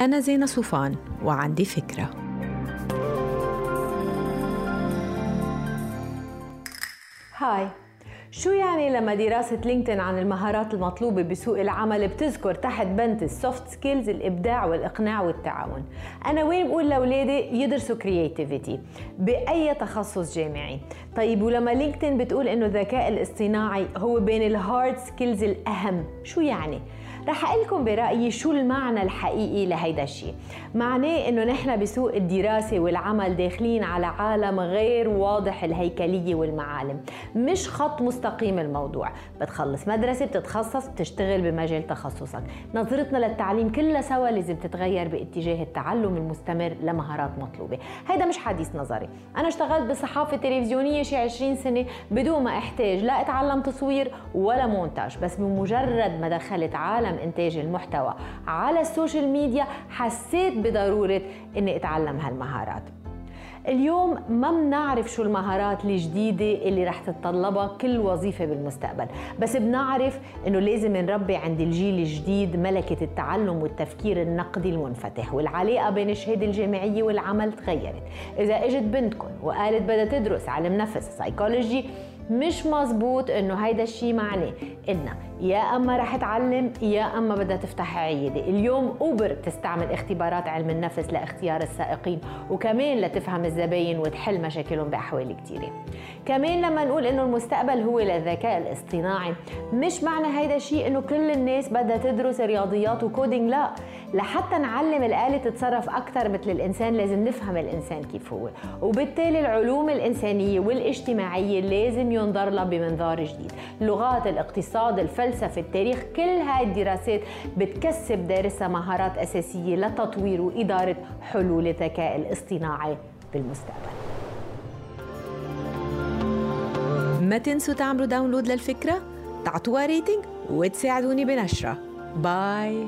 أنا زينة صوفان وعندي فكرة. Hi. شو يعني لما دراسة LinkedIn عن المهارات المطلوبة بسوق العمل بتذكر تحت بند ال soft skills الإبداع والإقناع والتعاون؟ أنا وين بقول لأولادي يدرسوا creativity بأي تخصص جامعي؟ طيب ولما LinkedIn بتقول إنه الذكاء الاصطناعي هو بين ال hard skills الأهم شو يعني؟ رح أقول لكم برأيي شو المعنى الحقيقي لهيدا الشيء. معناه إنه نحن بسوق الدراسة والعمل داخلين على عالم غير واضح الهيكلية والمعالم. مش خط مستقيم الموضوع. بتخلص مدرسة بتتخصص بتشتغل بمجال تخصصك. نظرتنا للتعليم كلها سوا لازم تتغير باتجاه التعلم المستمر لمهارات مطلوبة. هيدا مش حديث نظري. أنا اشتغلت بصحافة تلفزيونية شي 20 سنة بدون ما أحتاج لا أتعلم تصوير ولا مونتاج بس بمجرد ما دخلت عالم إنتاج المحتوى على ال social media حسيت بضرورة إني أتعلم هالمهارات. اليوم ما بنعرف شو المهارات الجديدة اللي رح تتطلبها كل وظيفة بالمستقبل بس بنعرف إنه لازم نربي عند الجيل الجديد ملكة التعلم والتفكير النقدي المنفتح والعلاقة بين الشهادة الجامعية والعمل تغيرت. إذا إجت بنتكم وقالت بدها تدرس علم نفس سايكولوجي مش مزبوط انه هيدا الشيء معناه انها يا أما رح تعلم يا أما بدها تفتح عيادة. اليوم أوبر بتستعمل اختبارات علم النفس لاختيار السائقين وكمان لتفهم الزباين وتحل مشاكلهم بأحوال كثيره كمان لما نقول إنه المستقبل هو للذكاء الاصطناعي مش معنى هيدا الشيء إنه كل الناس بدها تدرس رياضيات وكودينج لا. لحتى نعلم الآلة تتصرف أكثر مثل الإنسان لازم نفهم الإنسان كيف هو. وبالتالي العلوم الإنسانية والاجتماعية لازم ينظر لها بمنظار جديد. اللغات الاقتصاد الفلسفة التاريخ كل هاي الدراسات بتكسب دارسها مهارات أساسية لتطوير وإدارة حلول الذكاء الاصطناعي بالمستقبل. ما تنسوا تعملوا download للفكرة؟ تعطوها rating وتساعدوني بنشرها. bye.